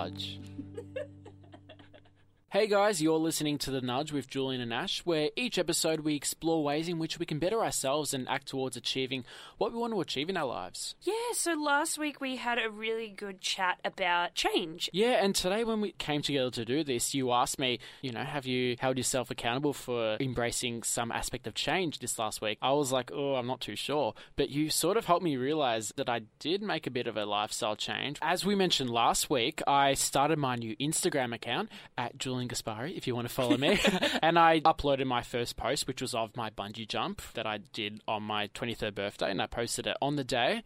Nudge. Hey guys, you're listening to The Nudge with Julian and Ash, where each episode we explore ways in which we can better ourselves and act towards achieving what we want to achieve in our lives. Yeah, so last week we had a really good chat about change. Yeah, and today when we came together to do this, you asked me, you know, have you held yourself accountable for embracing some aspect of change this last week? I was like, oh, I'm not too sure. But you sort of helped me realize that I did make a bit of a lifestyle change. As we mentioned last week, I started my new Instagram account at Julian Gasparri, if you want to follow me. and I uploaded my first post, which was of my bungee jump that I did on my 23rd birthday, and I posted it on the day.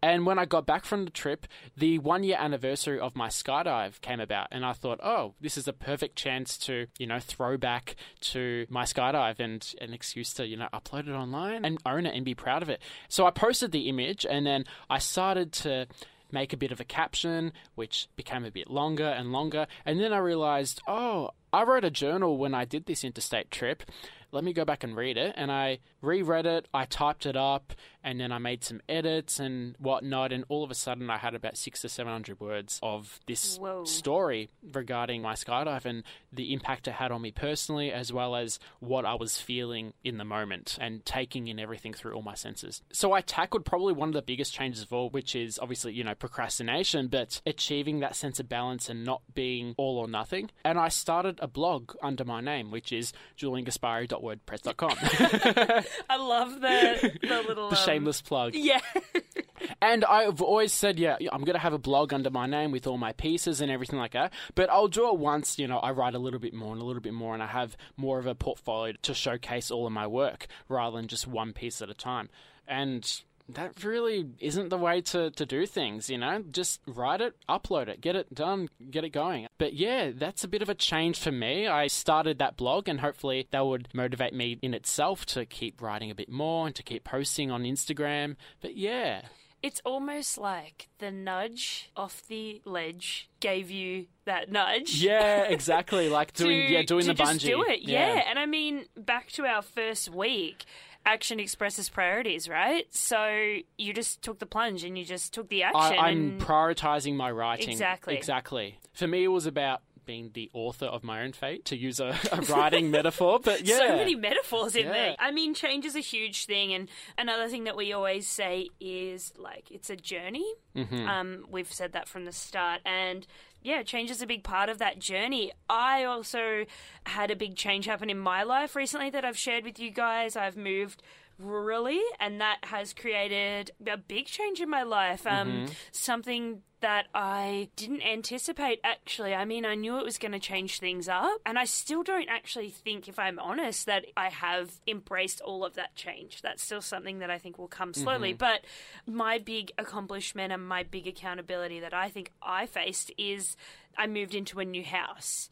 And when I got back from the trip, the one year anniversary of my skydive came about, and I thought, oh, this is a perfect chance to, you know, throw back to my skydive and an excuse to, you know, upload it online and own it and be proud of it. So I posted the image, and then I started to make a bit of a caption, which became a bit longer and longer. And then I realized, oh, I wrote a journal when I did this interstate trip. Let me go back and read it. And I reread it, I typed it up, and then I made some edits and whatnot. And all of a sudden, I had about six to 700 words of this Whoa. story regarding my skydive and the impact it had on me personally, as well as what I was feeling in the moment and taking in everything through all my senses. So I tackled probably one of the biggest changes of all, which is obviously, you know, procrastination, but achieving that sense of balance and not being all or nothing. And I started a blog under my name, which is juliangasparri.wordpress.com. I love the, the little. the um, shameless plug. Yeah. And I've always said, yeah, I'm going to have a blog under my name with all my pieces and everything like that. But I'll do it once, you know, I write a little bit more and a little bit more, and I have more of a portfolio to showcase all of my work rather than just one piece at a time. And that really isn't the way to, to do things, you know? Just write it, upload it, get it done, get it going. But yeah, that's a bit of a change for me. I started that blog, and hopefully that would motivate me in itself to keep writing a bit more and to keep posting on Instagram. But yeah. It's almost like the nudge off the ledge gave you that nudge. Yeah, exactly. Like doing to- yeah, doing to the just bungee. do it. Yeah. and I mean, back to our first week. Action expresses priorities, right? So you just took the plunge and you just took the action. I, I'm and prioritizing my writing. Exactly. Exactly. For me, it was about being the author of my own fate, to use a, a writing metaphor. But yeah. So many metaphors in Yeah. there. I mean, change is a huge thing, and another thing that we always say is like it's a journey. Mm-hmm. Um, we've said that from the start, and yeah, change is a big part of that journey. I also had a big change happen in my life recently that I've shared with you guys. I've moved rurally, and that has created a big change in my life. Um, Something that I didn't anticipate, actually. I mean, I knew it was going to change things up, and I still don't actually think, if I'm honest, that I have embraced all of that change. That's still something that I think will come slowly. But my big accomplishment and my big accountability that I think I faced is I moved into a new house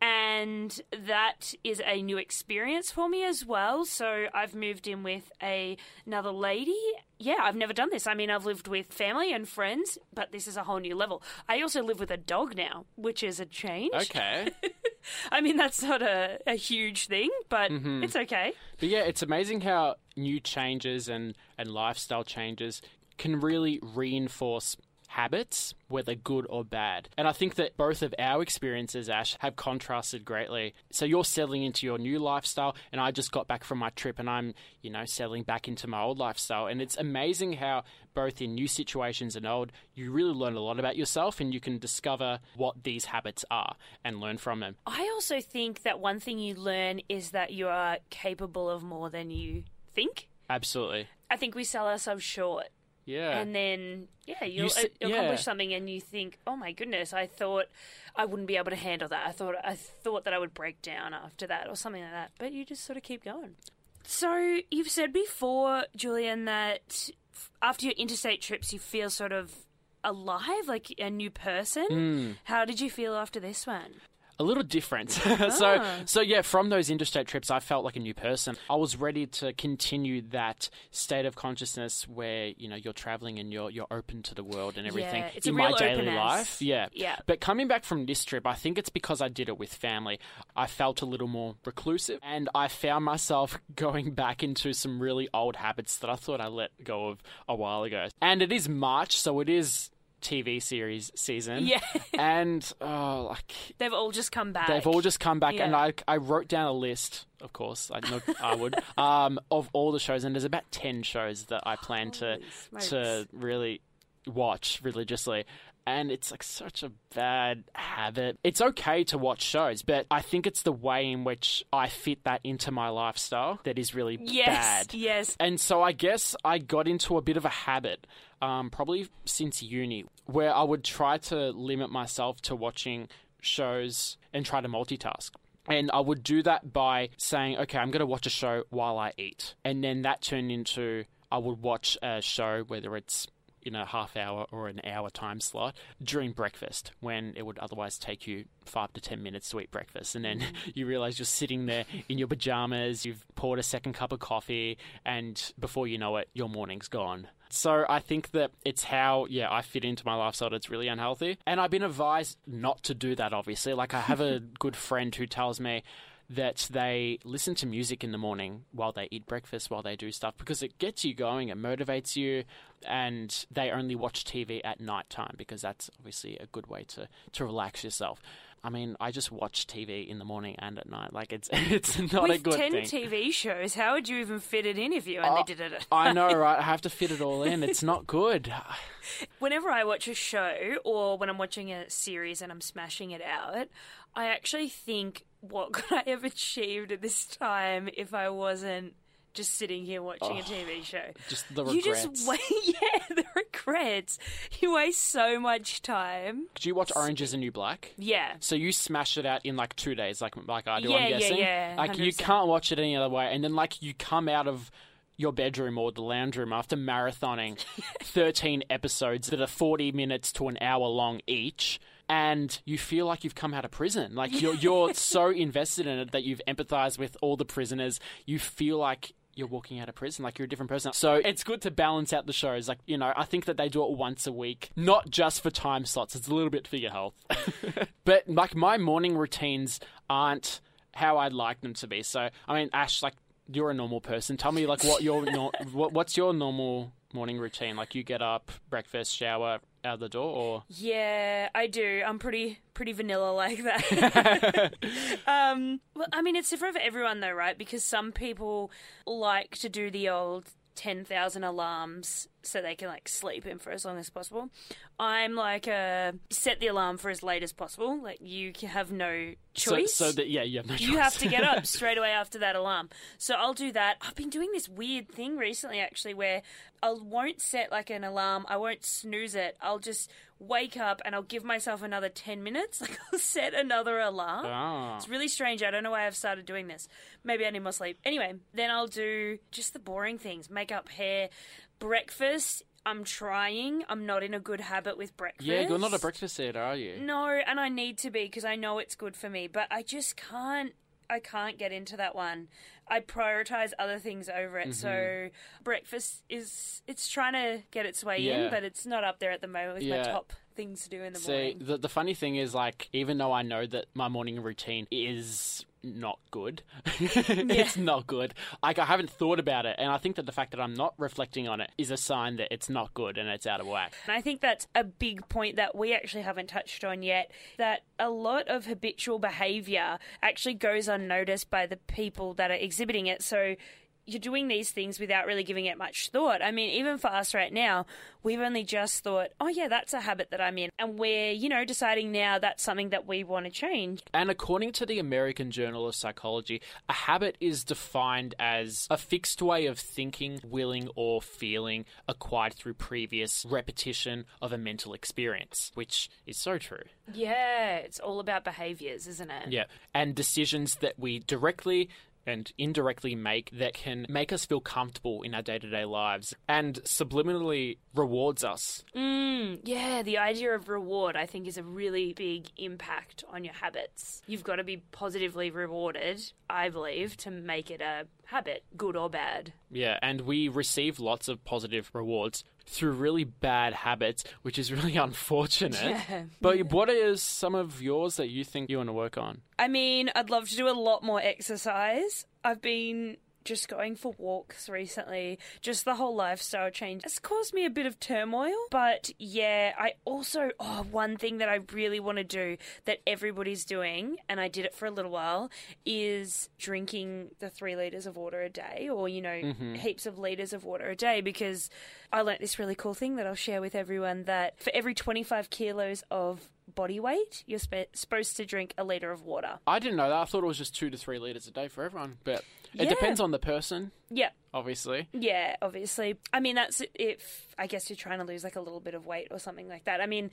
and that is a new experience for me as well. So I've moved in with a, another lady. Yeah, I've never done this. I mean, I've lived with family and friends, but this is a whole new level. I also live with a dog now, which is a change. Okay. I mean, that's not a, a huge thing, but Mm-hmm. it's okay. But yeah, it's amazing how new changes and, and lifestyle changes can really reinforce habits, whether good or bad. And I think that both of our experiences, Ash, have contrasted greatly. So you're settling into your new lifestyle, and I just got back from my trip and I'm, you know, settling back into my old lifestyle. And it's amazing how both in new situations and old, you really learn a lot about yourself and you can discover what these habits are and learn from them. I also think that one thing you learn is that you are capable of more than you think. Absolutely. I think we sell ourselves short. Yeah. and then yeah, you'll s- uh, yeah. accomplish something, and you think, "Oh my goodness, I thought I wouldn't be able to handle that. I thought I thought that I would break down after that, or something like that." But you just sort of keep going. So you've said before, Julian, that after your interstate trips, you feel sort of alive, like a new person. Hmm. How did you feel after this one? A little different. so, Ah. so yeah, from those interstate trips, I felt like a new person. I was ready to continue that state of consciousness where you know you're traveling and you're you're open to the world and everything Yeah, it's in my daily openness. life. Yeah, Yeah. But coming back from this trip, I think it's because I did it with family. I felt a little more reclusive, and I found myself going back into some really old habits that I thought I let go of a while ago. And it is March, so it is TV series season. Yeah. And oh, like They've all just come back. they've all just come back, and I I wrote down a list. Of course, I know I would. Um, of all the shows, and there's about ten shows that I plan to Holy to smokes. really watch religiously. And it's like such a bad habit. It's okay to watch shows, but I think it's the way in which I fit that into my lifestyle that is really Yes. bad. Yes. And so I guess I got into a bit of a habit, um, probably since uni, where I would try to limit myself to watching shows and try to multitask. And I would do that by saying, okay, I'm going to watch a show while I eat. And then that turned into I would watch a show, whether it's in a half hour or an hour time slot during breakfast when it would otherwise take you five to ten minutes to eat breakfast. And then mm-hmm. you realize you're sitting there in your pajamas, you've poured a second cup of coffee, and before you know it, your morning's gone. So I think that it's how, yeah, I fit into my lifestyle that's really unhealthy. And I've been advised not to do that, obviously. Like, I have a good friend who tells me that they listen to music in the morning while they eat breakfast, while they do stuff, because it gets you going, it motivates you, and they only watch TV at night time because that's obviously a good way to, to relax yourself. I mean, I just watch TV in the morning and at night. Like it's it's not a With good 10 thing. TV shows, how would you even fit it in if you only Oh, did it? I know, right? I have to fit it all in. It's not good. Whenever I watch a show or when I'm watching a series and I'm smashing it out, I actually think, what could I have achieved at this time if I wasn't just sitting here watching a oh. TV show? Just the You just wait, yeah, the regrets. You waste so much time. Did you watch Orange is the New Black? Yeah. So you smash it out in like two days, like like I do. Yeah, I'm guessing. yeah, Like you 100%. can't watch it any other way, and then like you come out of your bedroom or the lounge room after marathoning 13 episodes that are 40 minutes to an hour long each. And you feel like you've come out of prison. Like you're you're so invested in it that you've empathized with all the prisoners. You feel like you're walking out of prison, like you're a different person. So it's good to balance out the shows. Like, you know, I think that they do it once a week, not just for time slots. It's a little bit for your health. but like my morning routines aren't how I'd like them to be. So, I mean, Ash, like you're a normal person. Tell me like what your what, what's your normal morning routine? Like you get up, breakfast, shower, out the door or Yeah, I do. I'm pretty pretty vanilla like that. um, well, I mean, it's different for everyone though, right? Because some people like to do the old ten thousand alarms so they can like sleep in for as long as possible. I'm like, uh, set the alarm for as late as possible. Like you have no so, choice. so that yeah, you have no choice. You have to get up straight away after that alarm. So I'll do that. I've been doing this weird thing recently, actually, where I won't set like an alarm. I won't snooze it. I'll just wake up and I'll give myself another 10 minutes. Like I'll set another alarm. Ah. It's really strange. I don't know why I've started doing this. Maybe I need more sleep. Anyway, then I'll do just the boring things makeup, hair, breakfast. I'm trying. I'm not in a good habit with breakfast. Yeah, you're not a breakfast eater, are you? No, and I need to be because I know it's good for me, but I just can't. I can't get into that one. I prioritize other things over it. So mm-hmm. breakfast is it's trying to get its way Yeah. in, but it's not up there at the moment with my top things to do in the See, morning. the the funny thing is, like, even though I know that my morning routine is not good, it's not good. Like, I haven't thought about it, and I think that the fact that I'm not reflecting on it is a sign that it's not good and it's out of whack. And I think that's a big point that we actually haven't touched on yet. That a lot of habitual behavior actually goes unnoticed by the people that are exhibiting it. So you're doing these things without really giving it much thought. I mean, even for us right now, we've only just thought, oh, yeah, that's a habit that I'm in. And we're, you know, deciding now that's something that we want to change. And according to the American Journal of Psychology, a habit is defined as a fixed way of thinking, willing, or feeling acquired through previous repetition of a mental experience, which is so true. Yeah, it's all about behaviors, isn't it? Yeah, and decisions that we directly and indirectly make that can make us feel comfortable in our day to day lives and subliminally rewards us. Mm, yeah, the idea of reward, I think, is a really big impact on your habits. You've got to be positively rewarded, I believe, to make it a habit, good or bad. Yeah, and we receive lots of positive rewards through really bad habits, which is really unfortunate. Yeah. But what is some of yours that you think you want to work on? I mean, I'd love to do a lot more exercise. I've been just going for walks recently, just the whole lifestyle change has caused me a bit of turmoil. But yeah, I also, oh, one thing that I really want to do that everybody's doing, and I did it for a little while, is drinking the three litres of water a day or, you know, mm-hmm. heaps of litres of water a day because I learnt this really cool thing that I'll share with everyone that for every 25 kilos of body weight, you're spe- supposed to drink a litre of water. I didn't know that. I thought it was just two to three liters a day for everyone, but it Yeah. depends on the person, Yeah, obviously. Yeah, obviously. I mean, that's if I guess you're trying to lose like a little bit of weight or something like that. I mean,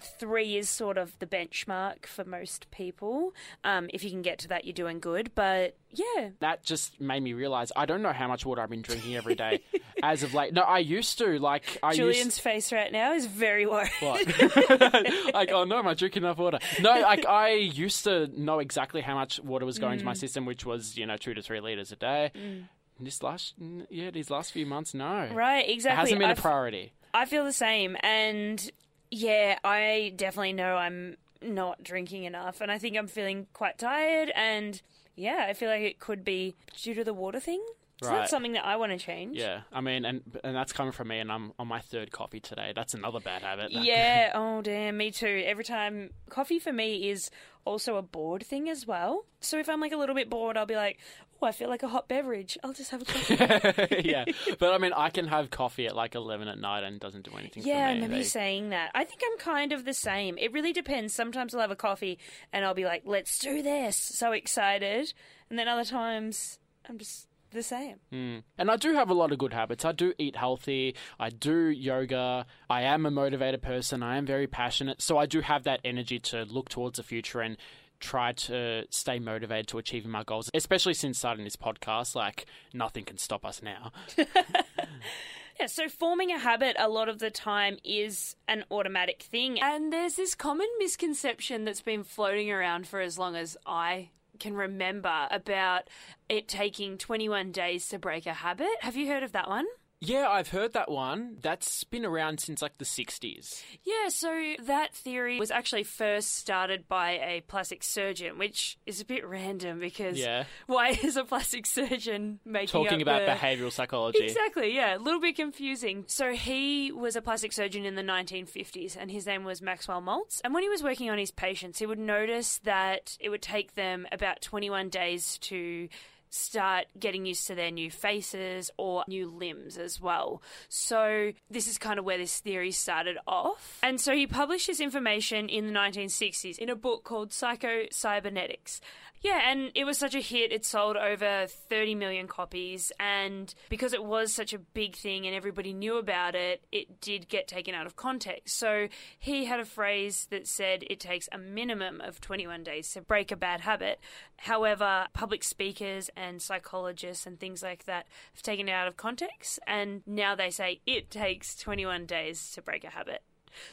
three is sort of the benchmark for most people. Um, if you can get to that, you're doing good. But yeah, That just made me realize I don't know how much water I've been drinking every day as of late. No, I used to. Like, I Julian's used face right now is very worried. What? like, oh no, am I drinking enough water? No, like I used to know exactly how much water was going to my system, which was you know two to three liters a day. This last, yeah, these last few months, no, Right, it exactly. hasn't been a I've- priority. I feel the same, and yeah, I definitely know I'm not drinking enough, and I think I'm feeling quite tired, and yeah, I feel like it could be due to the water thing. So Right. that's something that I want to change. Yeah, I mean, and and that's coming from me, and I'm on my third coffee today. That's another bad habit. Yeah, oh damn, me too. Every time coffee for me is also a bored thing as well. So if I'm like a little bit bored, I'll be like, "Oh, I feel like a hot beverage. I'll just have a coffee." yeah, but I mean, I can have coffee at like eleven at night and it doesn't do anything yeah, I for me. remember you They- saying that. I think I'm kind of the same. It really depends. Sometimes I'll have a coffee and I'll be like, "Let's do this!" So excited, and then other times I'm just the same. Mm. And I do have a lot of good habits. I do eat healthy. I do yoga. I am a motivated person. I am very passionate. So I do have that energy to look towards the future and try to stay motivated to achieving my goals, especially since starting this podcast. Like, nothing can stop us now. Yeah, so forming a habit a lot of the time is an automatic thing. And there's this common misconception that's been floating around for as long as I can remember about it taking 21 days to break a habit. Have you heard of that one? Yeah, I've heard that one. That's been around since like the 60s. Yeah, so that theory was actually first started by a plastic surgeon, which is a bit random because Yeah. why is a plastic surgeon making Talking about the- behavioral psychology. Exactly, yeah. A little bit confusing. So he was a plastic surgeon in the 1950s and his name was Maxwell Maltz. And when he was working on his patients, he would notice that it would take them about 21 days to start getting used to their new faces or new limbs as well. So this is kind of where this theory started off. And so he published his information in the 1960s in a book called Psycho-Cybernetics. Yeah, and it was such a hit. It sold over 30 million copies. And because it was such a big thing and everybody knew about it, it did get taken out of context. So he had a phrase that said it takes a minimum of 21 days to break a bad habit. However, public speakers psychologists and things like that have taken it out of context. And now they say it takes 21 days to break a habit.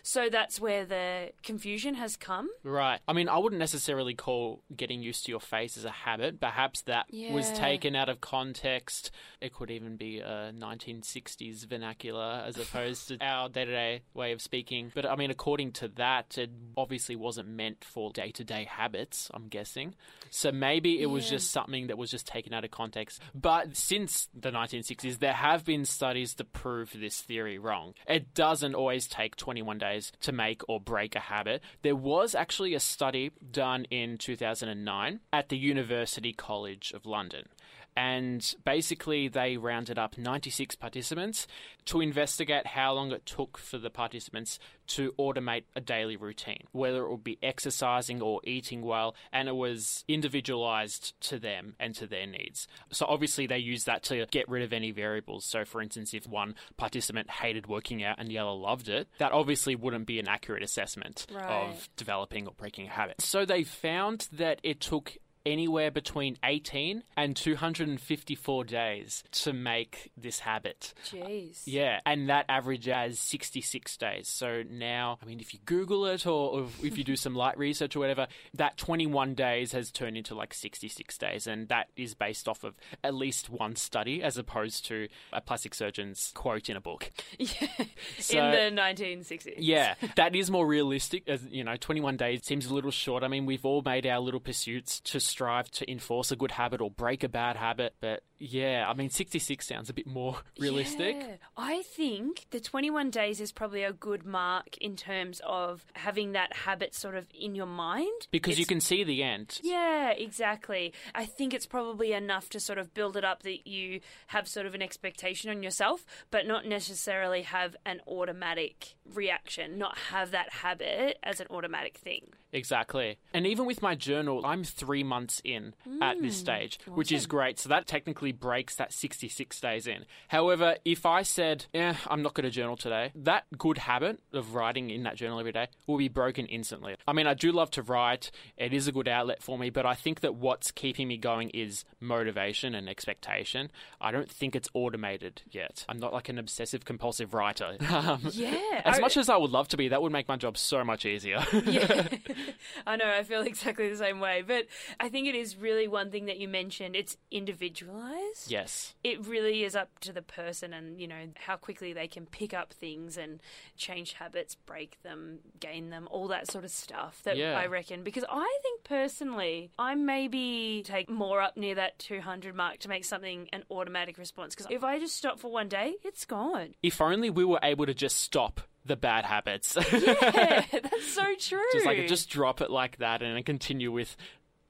So that's where the confusion has come. Right. I mean, I wouldn't necessarily call getting used to your face as a habit. Perhaps that was taken out of context. It could even be a 1960s vernacular as opposed to our day to day way of speaking. But I mean, according to that, it obviously wasn't meant for day to day habits, I'm guessing. So maybe it was Yeah. just something that was just taken out of context. But since the 1960s, there have been studies to prove this theory wrong. It doesn't always take 21 days to make or break a habit. There was actually a study done in 2009 at the University College of London. And basically, they rounded up 96 participants to investigate how long it took for the participants to automate a daily routine, whether it would be exercising or eating well, and it was individualized to them and to their needs. So, obviously, they used that to get rid of any variables. So, for instance, if one participant hated working out and the other loved it, that obviously wouldn't be an accurate assessment Right. of developing or breaking a habit. So, they found that it took anywhere between 18 and 254 days to make this habit. Jeez. Yeah, and that average as 66 days. So now, I mean, if you Google it or, or if you do some light research or whatever, that 21 days has turned into like 66 days. And that is based off of at least one study as opposed to a plastic surgeon's quote in a book. Yeah. So- in the 1960s. Yeah, that is more realistic. As you know, 21 days seems a little short. I mean, we've all made our little pursuits to strive to enforce a good habit or break a bad habit. But yeah, I mean, 66 sounds a bit more realistic. Yeah. I think the 21 days is probably a good mark in terms of having that habit sort of in your mind. Because you can see the end. Yeah, exactly. I think it's probably enough to sort of build it up that you have sort of an expectation on yourself, but not necessarily have an automatic reaction, not have that habit as an automatic thing. Exactly. And even with my journal, I'm three months in at Mm, this stage, which is great. So that technically breaks that 66 days in. However, if I said, eh, I'm not going to journal today, that good habit of writing in that journal every day will be broken instantly. I mean, I do love to write, it is a good outlet for me, but I think that what's keeping me going is motivation and expectation. I don't think it's automated yet. I'm not like an obsessive compulsive writer. Um, Yeah. as I- much as I would love to be, that would make my job so much easier. yeah. I know, I feel exactly the same way. But I think it is really one thing that you mentioned it's individualized. yes. It really is up to the person and, you know, how quickly they can pick up things and change habits, break them, gain them, all that sort of stuff that Yeah. I reckon. Because I think personally, I maybe take more up near that 200 mark to make something an automatic response. Because if I just stop for one day, it's gone. If only we were able to just stop the bad habits. Yeah, that's so true. just like just drop it like that and then continue with,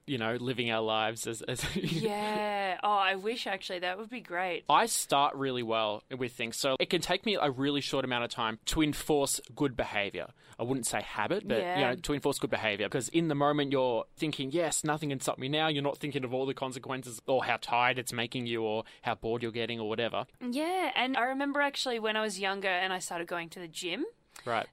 you know, living our lives as. as Yeah. Oh, I wish actually that would be great. I start really well with things, so it can take me a really short amount of time to enforce good behavior. I wouldn't say habit, but you know, to enforce good behavior. Because in the moment you're thinking, yes, nothing can stop me now. You're not thinking of all the consequences or how tired it's making you or how bored you're getting or whatever. Yeah, and I remember actually when I was younger and I started going to the gym, Right.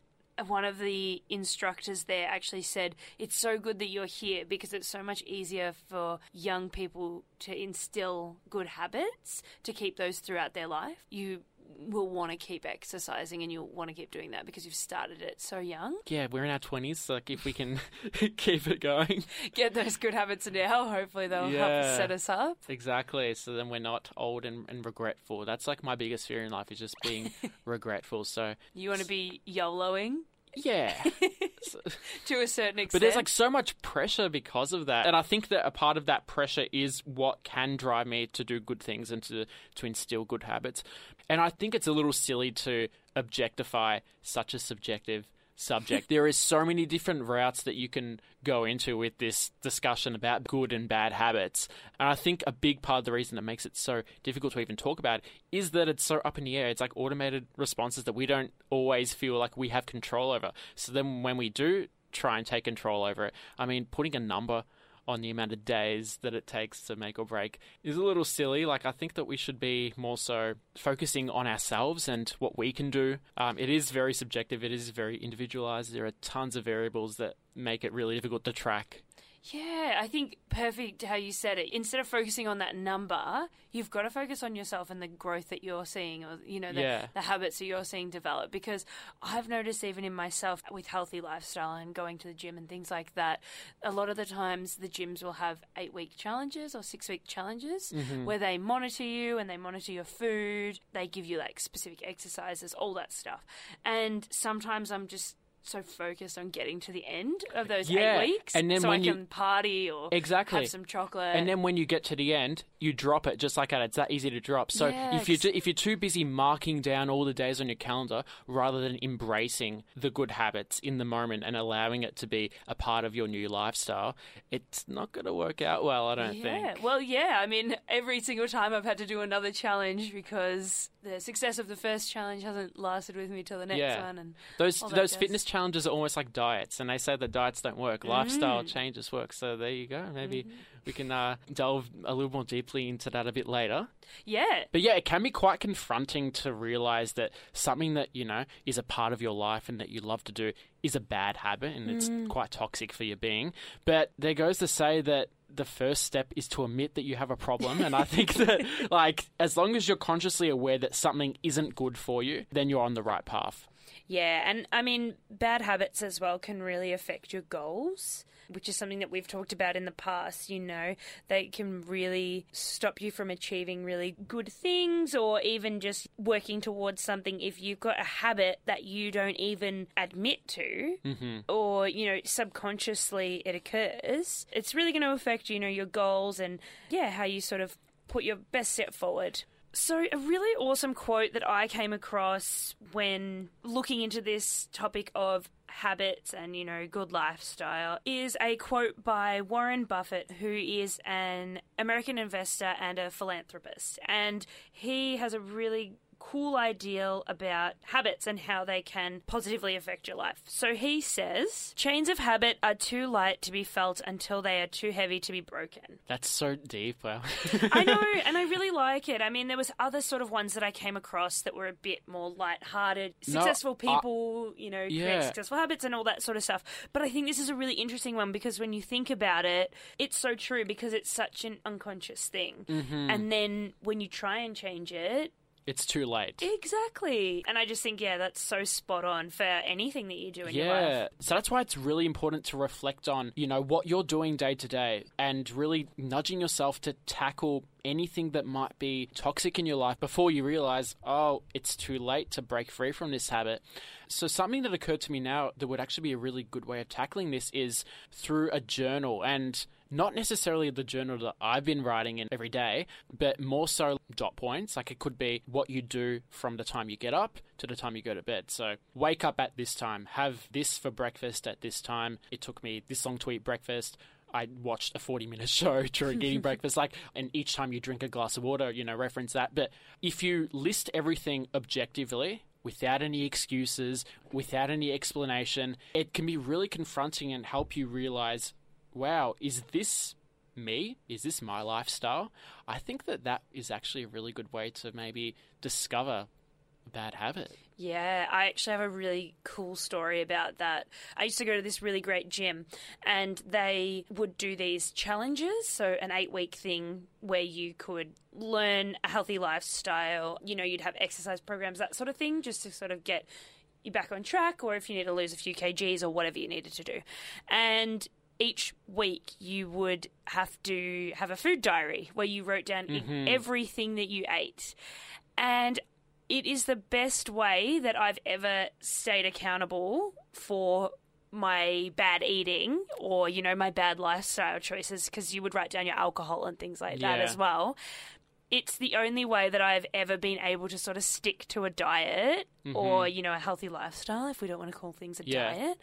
One of the instructors there actually said, It's so good that you're here because it's so much easier for young people to instill good habits to keep those throughout their life. You will want to keep exercising and you'll want to keep doing that because you've started it so young. Yeah, we're in our twenties. So like, if we can keep it going, Get those good habits now. Hopefully, they'll help Yeah. set us up. Exactly. So then we're not old and, and regretful. That's like my biggest fear in life is just being regretful. So You want to be YOLOing yeah. to a certain extent. But there's like so much pressure because of that. And I think that a part of that pressure is what can drive me to do good things and to to instill good habits. And I think it's a little silly to objectify such a subjective subject. there is so many different routes that you can go into with this discussion about good and bad habits. And I think a big part of the reason that makes it so difficult to even talk about is that it's so up in the air. It's like automated responses that we don't always feel like we have control over. So then when we do try and take control over it, I mean, putting a number on the amount of days that it takes to make or break is a little silly. Like, I think that we should be more so focusing on ourselves and what we can do. Um, it is very subjective, it is very individualized. There are tons of variables that make it really difficult to track. Yeah, I think perfect how you said it. Instead of focusing on that number, you've got to focus on yourself and the growth that you're seeing, or you know, the, Yeah. the habits that you're seeing develop. Because I've noticed even in myself with healthy lifestyle and going to the gym and things like that, a lot of the times the gyms will have eight week challenges or six week challenges mm-hmm. where they monitor you and they monitor your food. They give you like specific exercises, all that stuff. And sometimes I'm just so focused on getting to the end of those Yeah, eight weeks, and then so when I you- can party or Exactly. have some chocolate. And then when you get to the end, you drop it just like that. It's that easy to drop. So Yeah, if you if you're too busy marking down all the days on your calendar rather than embracing the good habits in the moment and allowing it to be a part of your new lifestyle, it's not going to work out well. I don't yeah, think. well, yeah. I mean, every single time I've had to do another challenge because the success of the first challenge hasn't lasted with me till the next one. And Those those fitness challenges are almost like diets, and they say that diets don't work. Lifestyle Mm. changes work. So there you go. Maybe Mm-hmm. we can uh, delve a little more deeply into that a bit later. yeah, But yeah, it can be quite confronting to realize that something that, you know, is a part of your life and that you love to do is a bad habit and it's quite toxic for your being. But there goes to say that the first step is to admit that you have a problem. And I think that, like, as long as you're consciously aware that something isn't good for you, then you're on the right path. Yeah, and I mean, bad habits as well can really affect your goals, which is something that we've talked about in the past. You know, they can really stop you from achieving really good things or even just working towards something if you've got a habit that you don't even admit to mm-hmm. or, you know, subconsciously it occurs. It's really going to affect, you know, your goals and, yeah, how you sort of put your best step forward. So, a really awesome quote that I came across when looking into this topic of habits and, you know, good lifestyle is a quote by Warren Buffett, who is an American investor and a philanthropist. And he has a really cool ideal about habits and how they can positively affect your life. So he says, chains of habit are too light to be felt until they are too heavy to be broken. That's so deep. Wow. I know, and I really like it. I mean, there was other sort of ones that I came across that were a bit more light-hearted. No, Successful I- people, you know, Yeah. create successful habits and all that sort of stuff. But I think this is a really interesting one because when you think about it, it's so true because it's such an unconscious thing. Mm-hmm. And then when you try and change it, it's too late. exactly. And I just think, yeah, that's so spot on for anything that you do in your life. Yeah. So that's why it's really important to reflect on, you know, what you're doing day to day and really nudging yourself to tackle anything that might be toxic in your life before you realize, oh, it's too late to break free from this habit. So something that occurred to me now that would actually be a really good way of tackling this is through a journal and not necessarily the journal that I've been writing in every day, but more so dot points. Like it could be what you do from the time you get up to the time you go to bed. So wake up at this time, have this for breakfast at this time. It took me this long to eat breakfast. I watched a 40 minute show during eating breakfast, like, and each time you drink a glass of water, you know, reference that. But if you list everything objectively, without any excuses, without any explanation, it can be really confronting and help you realize, wow, is this me? Is this my lifestyle? I think that that is actually a really good way to maybe discover a bad habit. Yeah, I actually have a really cool story about that. I used to go to this really great gym and they would do these challenges. So, an eight week thing where you could learn a healthy lifestyle. You know, you'd have exercise programs, that sort of thing, just to sort of get you back on track or if you need to lose a few kgs or whatever you needed to do. And each week you would have to have a food diary where you wrote down mm-hmm. everything that you ate. And it is the best way that I've ever stayed accountable for my bad eating or you know my bad lifestyle choices because you would write down your alcohol and things like that as well it's the only way that I've ever been able to sort of stick to a diet or, you know, a healthy lifestyle, if we don't want to call things a Yeah. diet,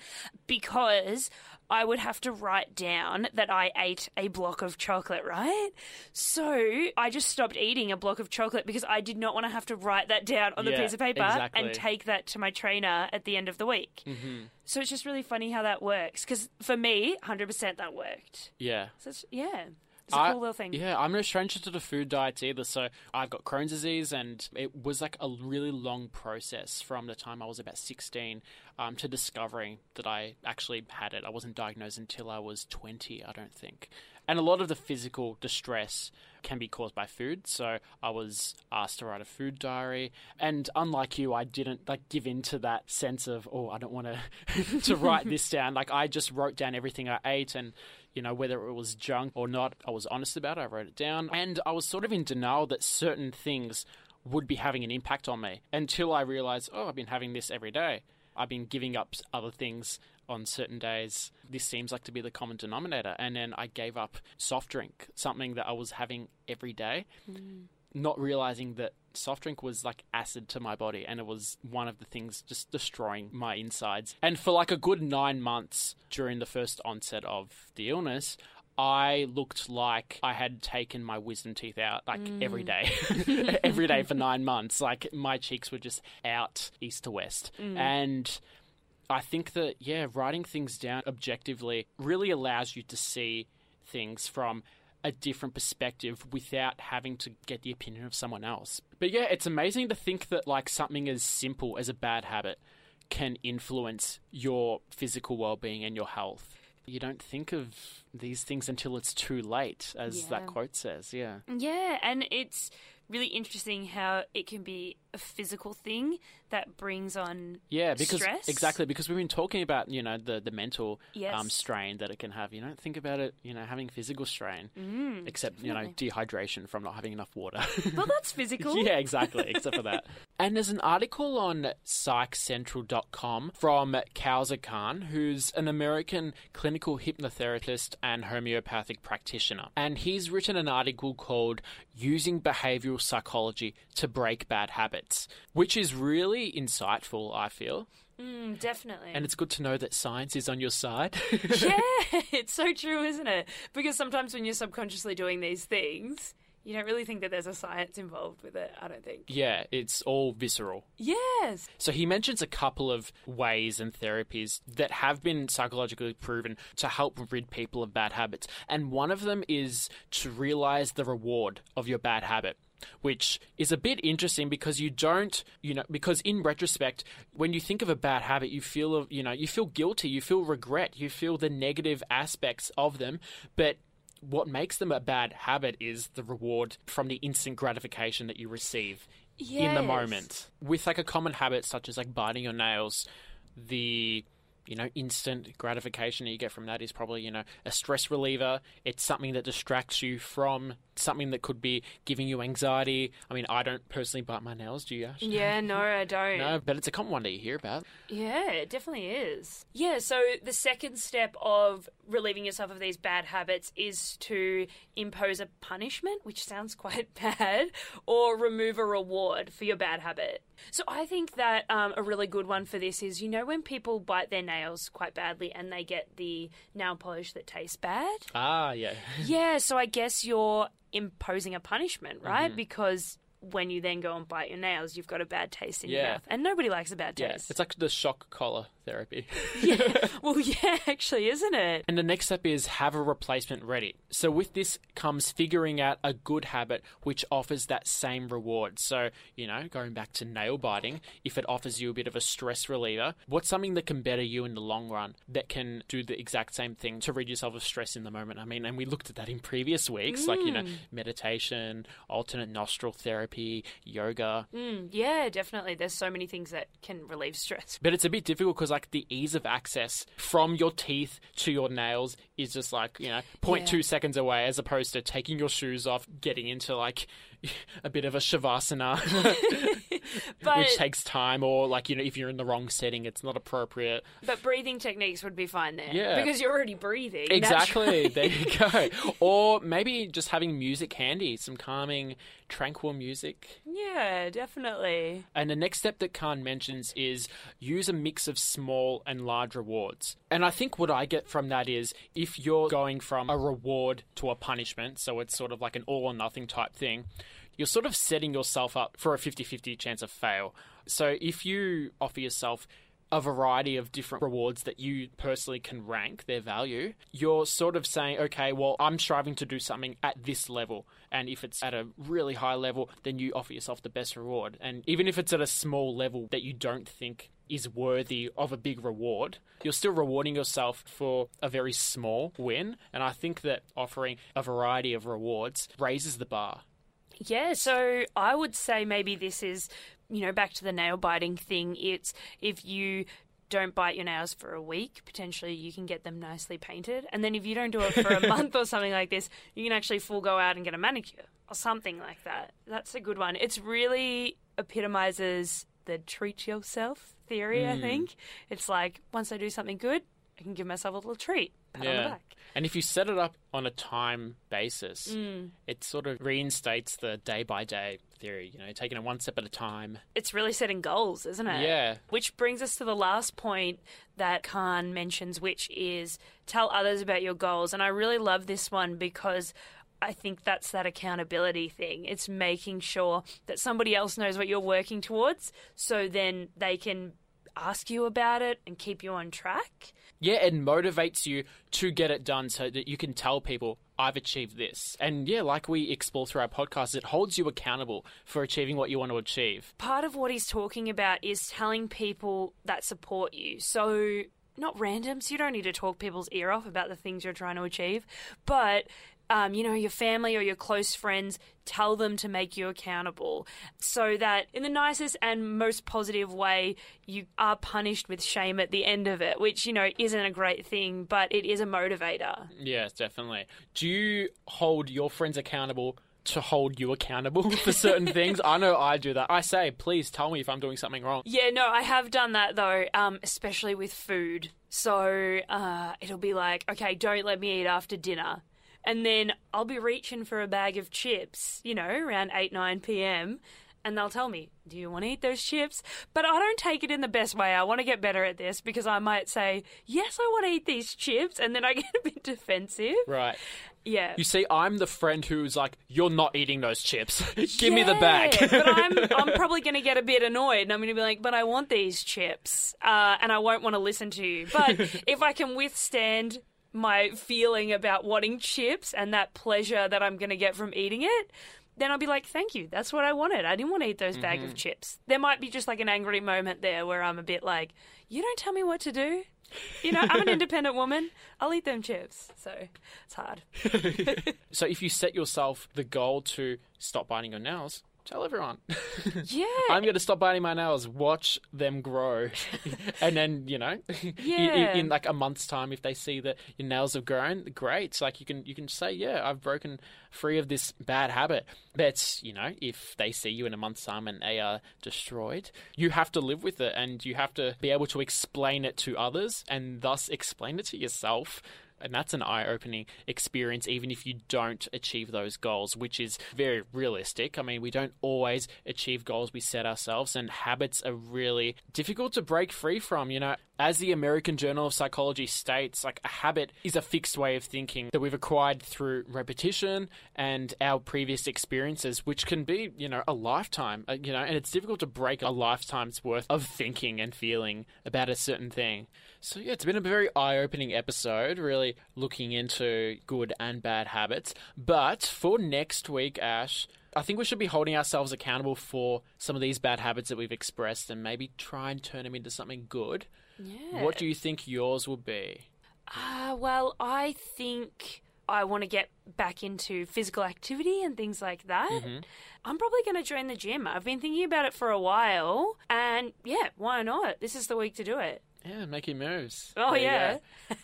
because I would have to write down that I ate a block of chocolate, right? So I just stopped eating a block of chocolate because I did not want to have to write that down on the Yeah, piece of paper exactly. and take that to my trainer at the end of the week. Mm-hmm. So it's just really funny how that works because for me, 100% that worked. Yeah. So yeah, it's a I- cool little thing. Yeah, I'm no stranger to the food diets either. So I've got Crohn's disease, and it was like a really long process from the time I was about 16 um, to discovering that I actually had it. I wasn't diagnosed until I was 20, I don't think. And a lot of the physical distress can be caused by food. So I was asked to write a food diary, and unlike you, I didn't like give in to that sense of oh, I don't want to to write this down. Like I just wrote down everything I ate and you know, whether it was junk or not, I was honest about it. I wrote it down. And I was sort of in denial that certain things would be having an impact on me until I realized, oh, I've been having this every day. I've been giving up other things on certain days. This seems like to be the common denominator. And then I gave up soft drink, something that I was having every day, hmm. not realizing that soft drink was like acid to my body and it was one of the things just destroying my insides. And for like a good nine months during the first onset of the illness, I looked like I had taken my wisdom teeth out like mm. every day, every day for nine months. Like my cheeks were just out east to west. Mm. And I think that, yeah, writing things down objectively really allows you to see things from a different perspective without having to get the opinion of someone else. But yeah, it's amazing to think that like something as simple as a bad habit can influence your physical well-being and your health. You don't think of these things until it's too late, as Yeah. that quote says. Yeah. Yeah, and it's really interesting how it can be a physical thing that brings on Yeah, because stress. exactly because we've been talking about you know the the mental Yes. um, strain that it can have. You don't think about it, you know, having physical strain, Mm, except you know dehydration from not having enough water. well, that's physical. yeah, exactly. Except for that. And there's an article on psychcentral.com from Kauza Khan, who's an American clinical hypnotherapist and homeopathic practitioner. And he's written an article called Using Behavioral Psychology to Break Bad Habits, which is really insightful, I feel. Mm, definitely. And it's good to know that science is on your side. yeah, it's so true, isn't it? Because sometimes when you're subconsciously doing these things, you don't really think that there's a science involved with it. I don't think. yeah, it's all visceral. Yes. So he mentions a couple of ways and therapies that have been psychologically proven to help rid people of bad habits. And one of them is to realize the reward of your bad habit. Which is a bit interesting because you don't, you know, because in retrospect, when you think of a bad habit, you feel, you know, you feel guilty, you feel regret, you feel the negative aspects of them. But what makes them a bad habit is the reward from the instant gratification that you receive in the moment. With like a common habit such as like biting your nails, the you know instant gratification that you get from that is probably you know a stress reliever. It's something that distracts you from something that could be giving you anxiety. I mean, I don't personally bite my nails. Do you? Ash? Yeah, no, I don't. No, but it's a common one that you hear about. Yeah, it definitely is. Yeah, so the second step of relieving yourself of these bad habits is to impose a punishment, which sounds quite bad, or remove a reward for your bad habit. So I think that um, a really good one for this is you know when people bite their nails quite badly and they get the nail polish that tastes bad? Ah, yeah. Yeah, so I guess you're imposing a punishment, right? Because when you then go and bite your nails, you've got a bad taste in your Yeah. mouth. And nobody likes a bad Yeah, taste. it's like the shock collar therapy. yeah. Well, yeah, actually, isn't it? And the next step is have a replacement ready. So with this comes figuring out a good habit which offers that same reward. So, you know, going back to nail biting, if it offers you a bit of a stress reliever, what's something that can better you in the long run that can do the exact same thing to rid yourself of stress in the moment? I mean, and we looked at that in previous weeks, like, you know, mm. meditation, alternate nostril therapy, yoga. Mm, yeah, definitely. There's so many things that can relieve stress. But it's a bit difficult because, like, the ease of access from your teeth to your nails is just like, you know, 0.2 Yeah. seconds away, as opposed to taking your shoes off, getting into like a bit of a shavasana, But which takes time, or like, you know, if you're in the wrong setting, it's not appropriate. but breathing techniques would be fine there. Yeah. Because you're already breathing. Exactly. there you go. Or maybe just having music handy, some calming, tranquil music. yeah, definitely. And the next step that Khan mentions is use a mix of small and large rewards. And I think what I get from that is if you're going from a reward to a punishment, so it's sort of like an all or nothing type thing, you're sort of setting yourself up for a 50 50 chance of fail. So if you offer yourself a variety of different rewards that you personally can rank their value, you're sort of saying, okay, well, I'm striving to do something at this level. And if it's at a really high level, then you offer yourself the best reward. And even if it's at a small level that you don't think is worthy of a big reward, you're still rewarding yourself for a very small win. And I think that offering a variety of rewards raises the bar. Yeah, so I would say maybe this is, you know, back to the nail biting thing. It's if you don't bite your nails for a week, potentially you can get them nicely painted. And then if you don't do it for a month or something like this, you can actually full go out and get a manicure or something like that. That's a good one. It's really epitomizes the treat yourself theory, I hmm. think. It's like once I do something good, I can give myself a little treat. Pat on the back. And if you set it up on a time basis, mm. it sort of reinstates the day by day theory, you know, taking it one step at a time. it's really setting goals, isn't it? Yeah. Which brings us to the last point that Khan mentions, which is tell others about your goals. And I really love this one because I think that's that accountability thing. It's making sure that somebody else knows what you're working towards so then they can ask you about it and keep you on track. Yeah, it motivates you to get it done so that you can tell people, I've achieved this. And yeah, like we explore through our podcast, it holds you accountable for achieving what you want to achieve. part of what he's talking about is telling people that support you. So, not randoms, you don't need to talk people's ear off about the things you're trying to achieve, but um, you know, your family or your close friends, tell them to make you accountable so that in the nicest and most positive way, you are punished with shame at the end of it, which, you know, isn't a great thing, but it is a motivator. Yes, definitely. Do you hold your friends accountable to hold you accountable for certain things? I know I do that. I say, please tell me if I'm doing something wrong. Yeah, no, I have done that though, um, especially with food. So uh, it'll be like, okay, don't let me eat after dinner. And then I'll be reaching for a bag of chips, you know, around 8, 9 p.m. And they'll tell me, Do you want to eat those chips? But I don't take it in the best way. I want to get better at this because I might say, Yes, I want to eat these chips. And then I get a bit defensive. Right. Yeah. You see, I'm the friend who's like, You're not eating those chips. Give me the bag. But I'm, I'm probably going to get a bit annoyed and I'm going to be like, But I want these chips. Uh, and I won't want to listen to you. But if I can withstand my feeling about wanting chips and that pleasure that I'm going to get from eating it, then I'll be like, thank you. That's what I wanted. I didn't want to eat those bag of mm-hmm. chips. There might be just like an angry moment there where I'm a bit like, you don't tell me what to do. You know, I'm an independent woman. I'll eat them chips. So it's hard. so if you set yourself the goal to stop biting your nails, tell everyone. Yeah. I'm going to stop biting my nails, watch them grow. and then, you know, in- Yeah. in, in like a month's time, if they see that your nails have grown, great. It's like you can, you can say, yeah, I've broken free of this bad habit. But, you know, if they see you in a month's time and they are destroyed, you have to live with it and you have to be able to explain it to others and thus explain it to yourself. And that's an eye opening experience, even if you don't achieve those goals, which is very realistic. I mean, we don't always achieve goals we set ourselves, and habits are really difficult to break free from. You know, as the American Journal of Psychology states, like a habit is a fixed way of thinking that we've acquired through repetition and our previous experiences, which can be, you know, a lifetime, uh, you know, and it's difficult to break a lifetime's worth of thinking and feeling about a certain thing. So, yeah, it's been a very eye opening episode, really looking into good and bad habits. But for next week, Ash, I think we should be holding ourselves accountable for some of these bad habits that we've expressed and maybe try and turn them into something good. Yeah. What do you think yours will be? Uh, well, I think I want to get back into physical activity and things like that. Mm-hmm. I'm probably going to join the gym. I've been thinking about it for a while, and yeah, why not? This is the week to do it. Yeah, making moves. Oh, There yeah.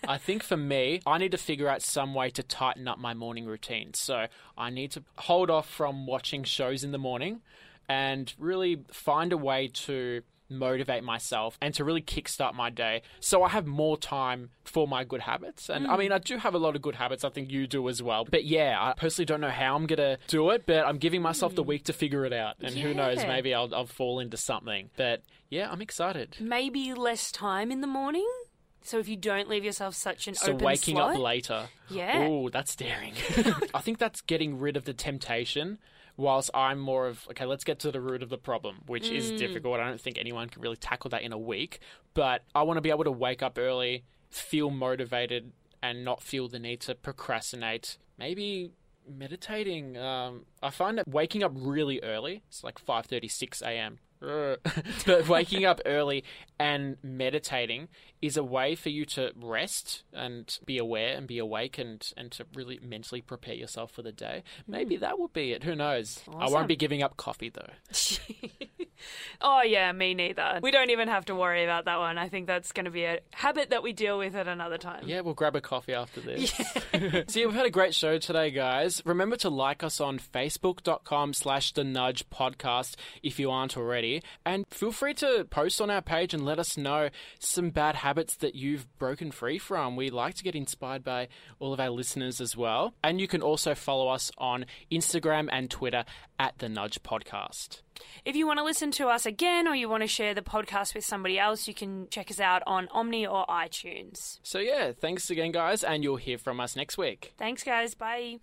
I think for me, I need to figure out some way to tighten up my morning routine. So I need to hold off from watching shows in the morning and really find a way to motivate myself and to really kickstart my day so I have more time for my good habits. And I mm. mean, I do have a lot of good habits. I think you do as well. But yeah, I personally don't know how I'm going to do it, but I'm giving myself the mm. week to figure it out. And who knows, maybe I'll, I'll fall into something. But yeah, I'm excited. Maybe less time in the morning. So if you don't leave yourself such an So open waking slot, up later. Yeah. Oh, that's daring. I think that's getting rid of the temptation. Whilst I'm more of okay, let's get to the root of the problem, which Mm. is difficult. I don't think anyone can really tackle that in a week. But I want to be able to wake up early, feel motivated, and not feel the need to procrastinate. Maybe meditating. Um, I find that waking up really early, it's like five thirty, six a.m. But waking up early and meditating is a way for you to rest and be aware and be awake and, and to really mentally prepare yourself for the day. Maybe that will be it. Who knows? I won't be giving up coffee though. oh yeah, me neither. We don't even have to worry about that one. I think that's going to be a habit that we deal with at another time. Yeah, we'll grab a coffee after this. so yeah, we've had a great show today, guys. Remember to like us on facebook.com slash the nudge podcast if you aren't already. And feel free to post on our page and let us know some bad habits that you've broken free from. We like to get inspired by all of our listeners as well. And you can also follow us on Instagram and Twitter at the nudge podcast. If you want to listen to us again or you want to share the podcast with somebody else, you can check us out on Omny or iTunes. So yeah, thanks again, guys, and you'll hear from us next week. Thanks, guys. Bye.